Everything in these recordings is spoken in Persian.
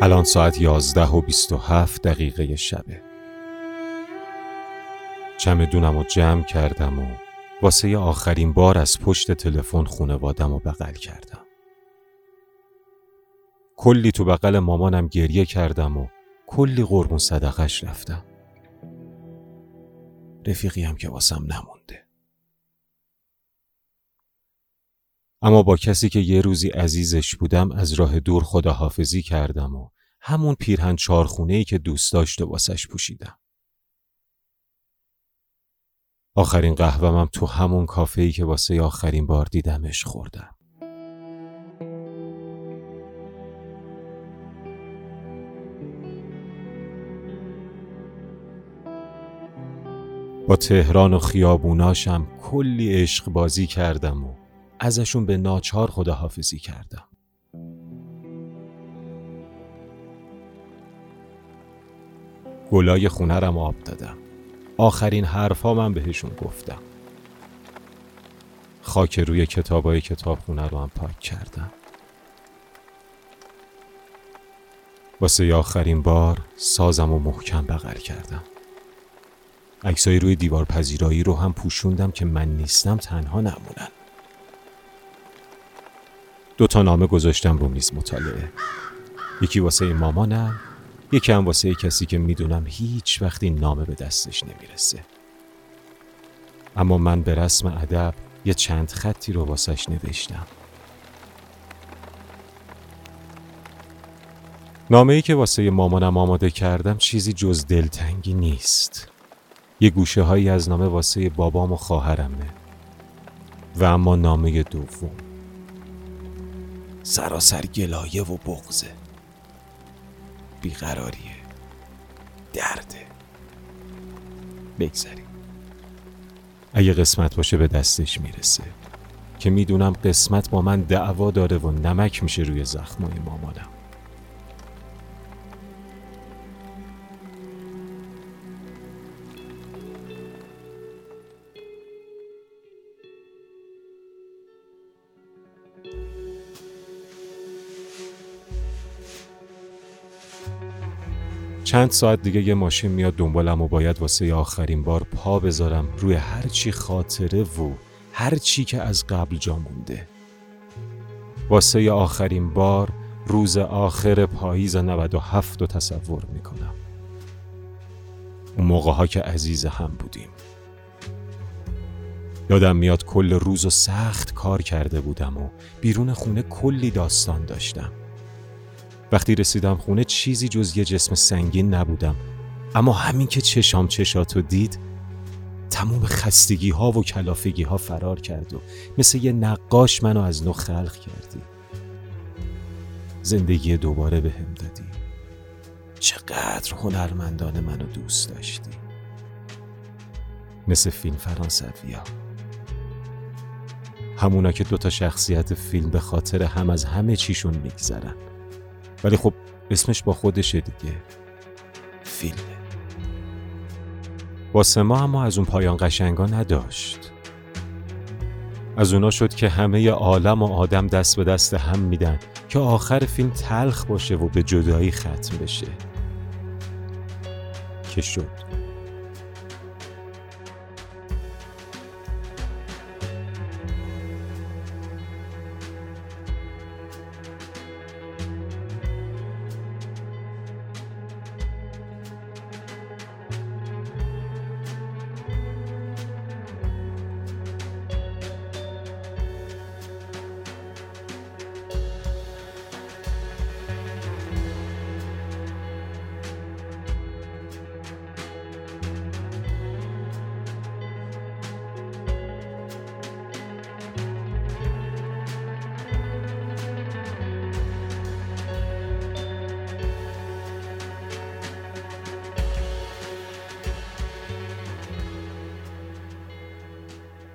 الان ساعت یازده و بیست و هفت دقیقه شبه. چمدونم رو جمع کردم و واسه آخرین بار از پشت تلفن خونوادم و بغل کردم. کلی تو بغل مامانم گریه کردم و کلی قربون صدقش رفتم. رفیقی هم که واسم نمونده. اما با کسی که یه روزی عزیزش بودم از راه دور خداحافظی کردم و همون پیرهن چارخونه ای که دوست داشت و واسش پوشیدم. آخرین قهوه‌م تو همون کافه ای که واسه آخرین بار دیدمش خوردم. با تهران و خیابوناشم کلی عشق بازی کردم و ازشون به ناچار خداحافظی کردم. گلای خونرم آب دادم. آخرین حرفا من بهشون گفتم. خاک روی کتابای کتابخونه رو هم پاک کردم. واسه آخرین بار سازم و محکم بغل کردم. عکسای روی دیوار پذیرایی رو هم پوشوندم که من نیستم تنها نمونن. دو تا نامه گذاشتم رو میز مطالعه. یکی واسه مامانم یکی هم واسه کسی که می‌دونم هیچ وقتی نامه به دستش نمی‌رسه. اما من به رسم ادب یه چند خطی رو واسش نوشتم. نامه ای که واسه مامانم آماده کردم چیزی جز دلتنگی نیست. یه گوشه هایی از نامه واسه بابام و خواهرمه. و اما نامه دوم سراسر گلایه و بغزه بیقراریه. درده. بگذاریم اگه قسمت باشه به دستش می‌رسه. که می‌دونم قسمت با من دعوا داره و نمک میشه روی زخمای مامانم چند ساعت دیگه یه ماشین میاد دنبالم و باید واسه آخرین بار پا بذارم روی هر چی خاطره و هر چی که از قبل جا مونده. واسه آخرین بار روز آخر پاییز 97 رو تصور می‌کنم. اون موقع ها که عزیز هم بودیم. یادم میاد کل روز و سخت کار کرده بودم و بیرون خونه کلی داستان داشتم. وقتی رسیدم خونه چیزی جز یه جسم سنگین نبودم. اما همین که چشام چشاتو دید تموم خستگی ها و کلافگی ها فرار کرد و مثل یه نقاش منو از نو خلق کردی. زندگی دوباره به هم دادی. چقدر هنرمندان منو دوست داشتی. مثل فیلم فرانسوی ها همونا که دوتا شخصیت فیلم به خاطر هم از همه چیشون میگذرن. ولی خب اسمش با خودشه دیگه. فیلمه واسه ما اما از اون پایان قشنگا نداشت. از اونا شد که همه عالم و آدم دست به دست هم میدن که آخر فیلم تلخ باشه و به جدایی ختم بشه. که شد.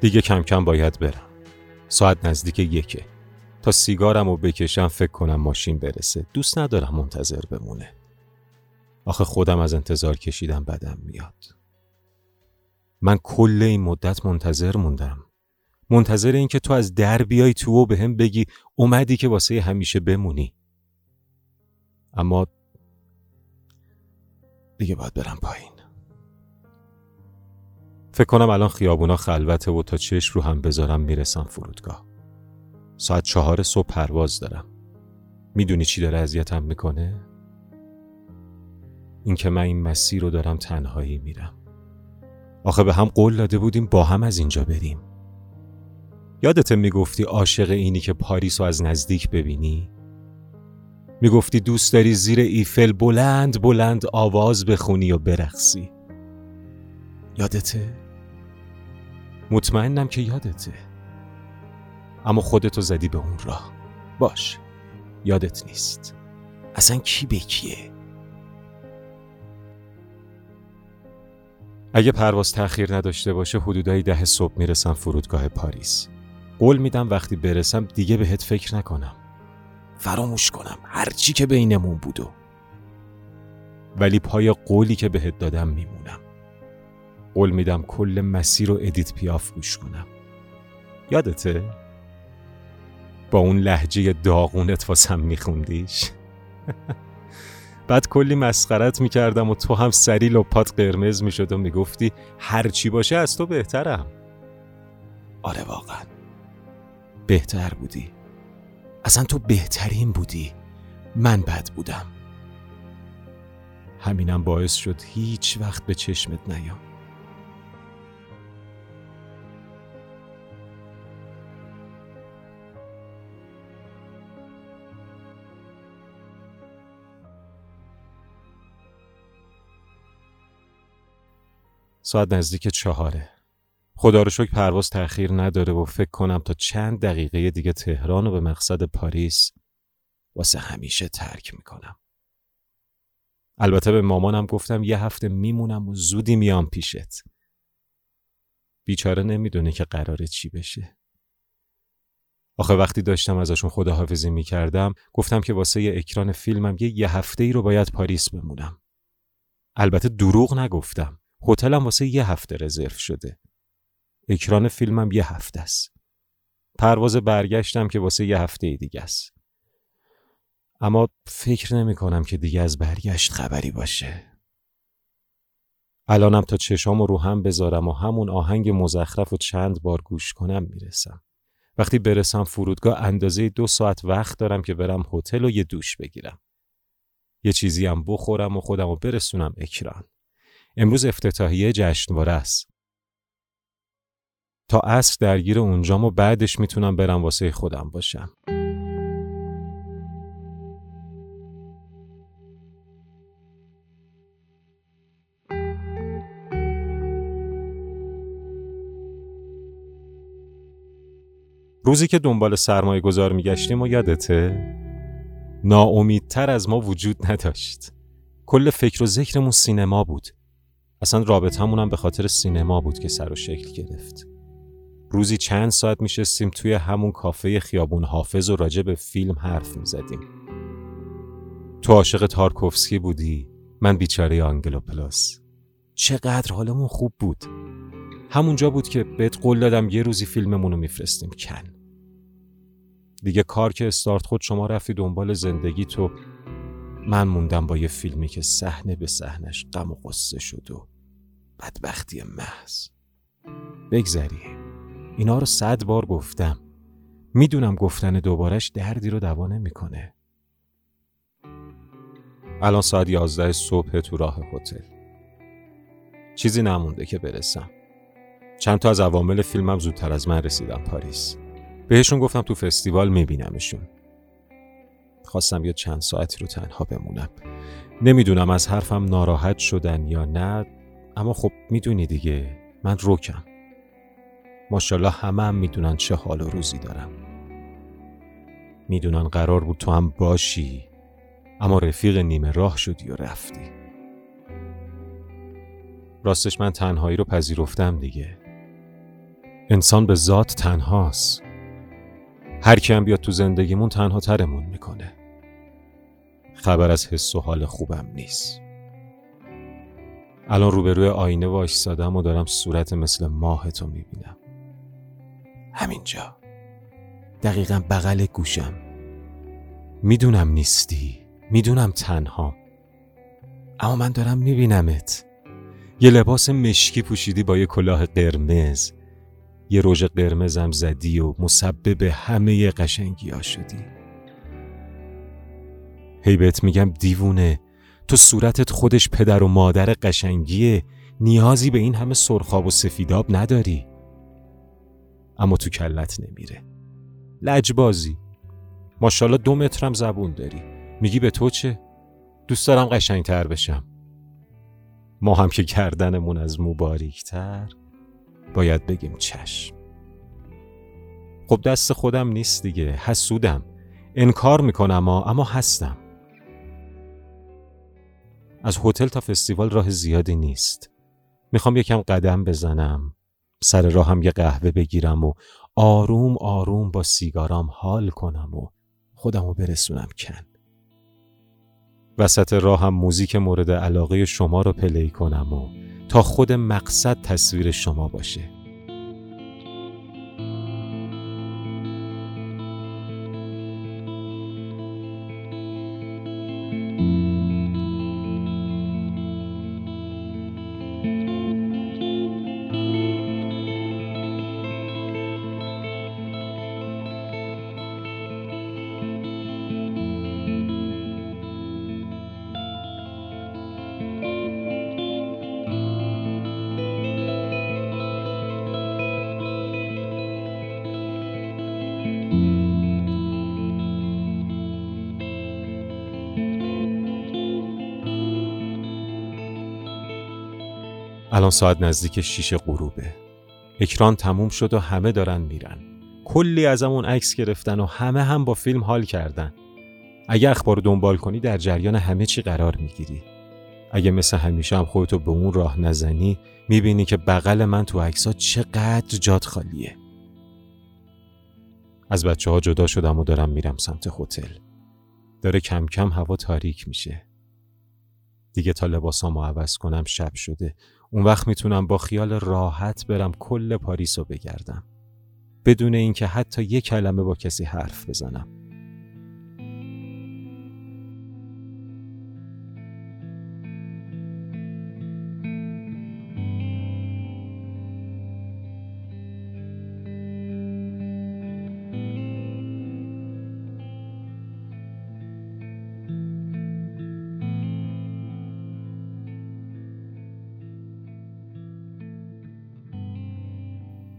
دیگه کم کم باید برم. ساعت نزدیک یکه. تا سیگارم رو بکشم فکر کنم ماشین برسه. دوست ندارم منتظر بمونه. آخه خودم از انتظار کشیدم بدم میاد. من کل این مدت منتظر موندم. منتظر این که تو از در بیای تو و به هم بگی اومدی که واسه همیشه بمونی. اما دیگه باید برم پایین. فکر کنم الان خیابونا خلوته و تا چشم رو هم بذارم می‌رسم فرودگاه ساعت چهار صبح پرواز دارم می‌دونی چی داره اذیتم می‌کنه؟ اینکه من این مسیر رو دارم تنهایی میرم آخه به هم قول داده بودیم با هم از اینجا بریم یادت می‌گفتی عاشق اینی که پاریس رو از نزدیک ببینی؟ می‌گفتی دوست داری زیر ایفل بلند بلند آواز بخونی و برقصی یادته؟ مطمئنم که یادته. اما خودتو زدی به اون راه. باش. یادت نیست. اصلا کی به کیه؟ اگه پرواز تأخیر نداشته باشه حدودای ده صبح می‌رسم فرودگاه پاریس. قول میدم وقتی برسم دیگه بهت فکر نکنم. فراموش کنم هرچی که بینمون بودو ولی پای قولی که بهت دادم میمونم. قول میدم کل مسیر رو ادیت پیاف گوش کنم. یادته؟ با اون لحجه داغونت واسم میخوندیش؟ بعد کلی مسخرت می‌کردم و تو هم سریل و پات قرمز می‌شد و می‌گفتی هرچی باشه از تو بهترم. آره واقعا. بهتر بودی. اصلا تو بهترین بودی. من بد بودم. همینم باعث شد هیچ وقت به چشمت نیام. ساعت نزدیک چهاره. خدا رو شکر پرواز تأخیر نداره و فکر کنم تا چند دقیقه دیگه تهران و به مقصد پاریس واسه همیشه ترک می‌کنم. البته به مامانم گفتم یه هفته میمونم و زودی میام پیشت. بیچاره نمی‌دونه که قراره چی بشه. آخه وقتی داشتم ازشون خداحافظی می‌کردم گفتم که واسه یه اکران فیلمم یه یه هفته ای رو باید پاریس بمونم. البته دروغ نگفتم. هتلم واسه یه هفته رزرو شده. اکران فیلمم یه هفته است. پرواز برگشتم که واسه یه هفته دیگه است. اما فکر نمی کنم که دیگه از برگشت خبری باشه. الانم تا چشام رو هم بذارم و همون آهنگ مزخرف و چند بار گوش کنم می‌رسم. وقتی برسم فرودگاه اندازه دو ساعت وقت دارم که برم هتل و یه دوش بگیرم. یه چیزی هم بخورم و خودم رو برسونم اکران. امروز افتتاحیه جشنواره است. تا عصر درگیر اونجام و بعدش می‌تونم برم واسه خودم باشم. روزی که دنبال سرمایه گذار میگشتیم و یادته؟ ناامیدتر از ما وجود نداشت. کل فکر و ذکرمون سینما بود. اصلا رابطمون هم به خاطر سینما بود که سر و شکل گرفت. روزی چند ساعت میشستیم توی همون کافه خیابون حافظ و راجع به فیلم حرف می‌زدیم. تو عاشق تارکوفسکی بودی، من بیچاره آنگلوپلوس. چقدر حالمون خوب بود. همونجا بود که بهت قول دادم یه روزی فیلممون رو میفرستیم کن. دیگه کار که استارت خورد شما رفتی دنبال زندگی تو من موندم با یه فیلمی که صحنه به صحنش غم و قصه شد و بدبختی محض. بگذری. اینا رو صد بار گفتم. می‌دونم گفتن دوبارش دردی رو دوا نمی‌کنه. الان ساعت یازده صبح تو راه هتل. چیزی نمونده که برسم. چند تا از عوامل فیلمم زودتر از من رسیدم پاریس. بهشون گفتم تو فستیوال میبینمشون. خواستم یه چند ساعتی رو تنها بمونم. نمی‌دونم از حرفم ناراحت شدن یا نه اما خب می‌دونی دیگه من روکم ماشاءالله همه هم می‌دونن چه حال و روزی دارم. می‌دونن قرار بود تو هم باشی اما رفیق نیمه راه شدی و رفتی. راستش من تنهایی رو پذیرفتم دیگه. انسان به ذات تنهاست. هر کی هم بیاد تو زندگیمون تنها ترمون می‌کنه. خبر از حس و حال خوبم نیست. الان روبروی آینه وایستادم و دارم صورت مثل ماه تو می‌بینم. همینجا. دقیقا بغل گوشم. می‌دونم نیستی. می‌دونم تنهام اما من دارم میبینمت. یه لباس مشکی پوشیدی با یه کلاه قرمز. یه رژ قرمزم زدی و مسبب همه قشنگی ها شدی. هی بهت میگم دیوونه. تو صورتت خودش پدر و مادر قشنگیه. نیازی به این همه سرخاب و سفیداب نداری. اما تو کلت نمیره. لجبازی. ماشاءالله دو مترم زبون داری. میگی به تو چه؟ دوست دارم قشنگتر بشم. ما هم که کردنمون از مو باریکتر باید بگیم چشم. خب دست خودم نیست دیگه حسودم. انکار می‌کنم اما هستم. از هتل تا فستیوال راه زیادی نیست. می‌خوام یکم قدم بزنم سر راهم یه قهوه بگیرم و آروم آروم با سیگارام حال کنم و خودمو برسونم کن. وسط راهم موزیک مورد علاقه شما رو پلی کنم و تا خود مقصد تصویر شما باشه. الان ساعت نزدیک شیش غروبه. اکران تموم شد و همه دارن میرن. کلی ازمون عکس گرفتن و همه هم با فیلم حال کردن. اگه اخبار دنبال کنی در جریان همه چی قرار می‌گیری. اگه مثل همیشه هم خودتو به اون راه نزنی می‌بینی که بغل من تو عکسا چقدر جاد خالیه. از بچه ها جدا شدم و دارم میرم سمت هتل. داره کم کم هوا تاریک میشه. دیگه تا لباسامو عوض کنم شب شده. اون وقت می‌تونم با خیال راحت برم کل پاریس رو بگردم. بدون اینکه حتی یک کلمه با کسی حرف بزنم.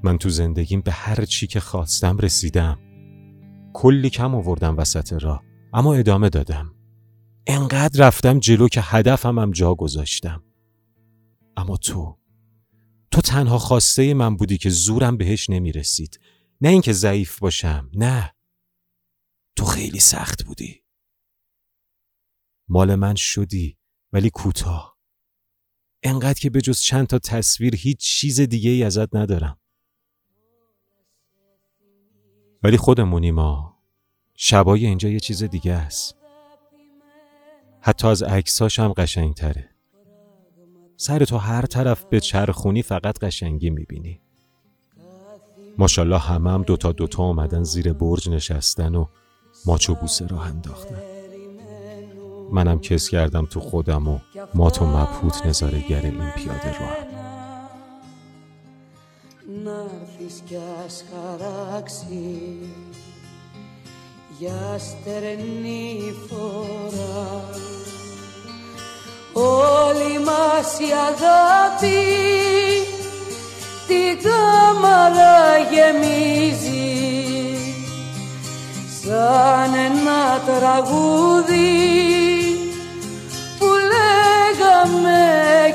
من تو زندگیم به هر چی که خواستم رسیدم. کلی کم آوردم وسط راه اما ادامه دادم. انقدر رفتم جلو که هدفم هم جا گذاشتم. اما تو تو تنها خواسته من بودی که زورم بهش نمی رسید نه اینکه ضعیف باشم نه. تو خیلی سخت بودی. مال من شدی ولی کوتاه. انقدر که به جز چند تا تصویر هیچ چیز دیگه ای ازت ندارم. ولی خودمونی ما شبای اینجا یه چیز دیگه است. حتی از عکساش هم قشنگ تره سر تو هر طرف به چرخونی فقط قشنگی می‌بینی. ماشالله همه هم دوتا دوتا آمدن زیر برج نشستن و ماچو بوسه راه انداختن. منم کس کردم تو خودم و ماتو مبهوت نظارگر این پیاده راهم να'ρθεις κι ας χαράξει. Για στερνή φορά. Όλη μας η αγάπη την κάμαρα γεμίζει σαν ένα τραγούδι που λέγαμε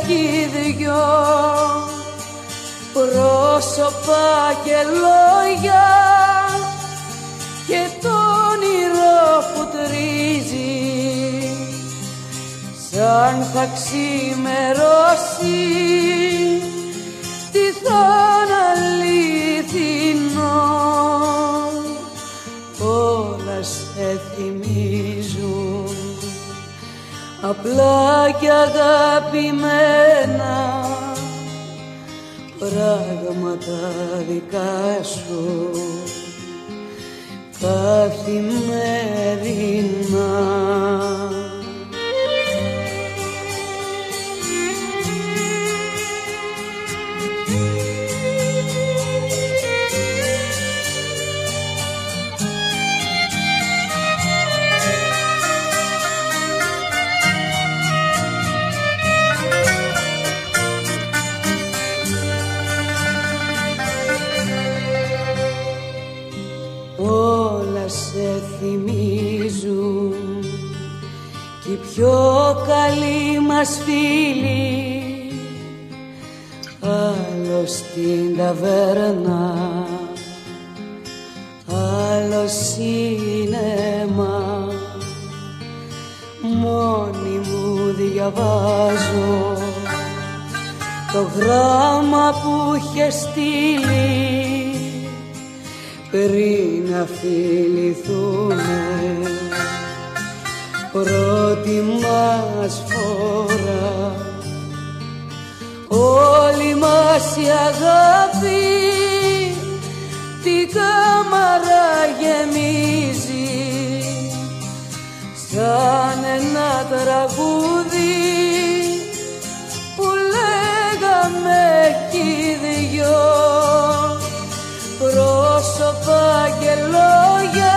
κι δυο πρόσωπα και λόγια και το όνειρο που τρίζει. Σαν θα ξημερώσει τι θα αληθινό όλας σε θυμίζουν απλά και αγαπημένα πράγματα δικά σου. Καθημερινά μας φίλοι άλλος στην ταβέρνα άλλος σινέμα. Μόνη μου διαβάζω το γράμμα που είχε στείλει. Πριν να φιληθούμε πρώτη μας φορά. Όλη μας η αγάπη την κάμαρα γεμίζει. Σαν ένα τραγούδι που λέγαμε κι οι δυο. Πρόσωπα και λόγια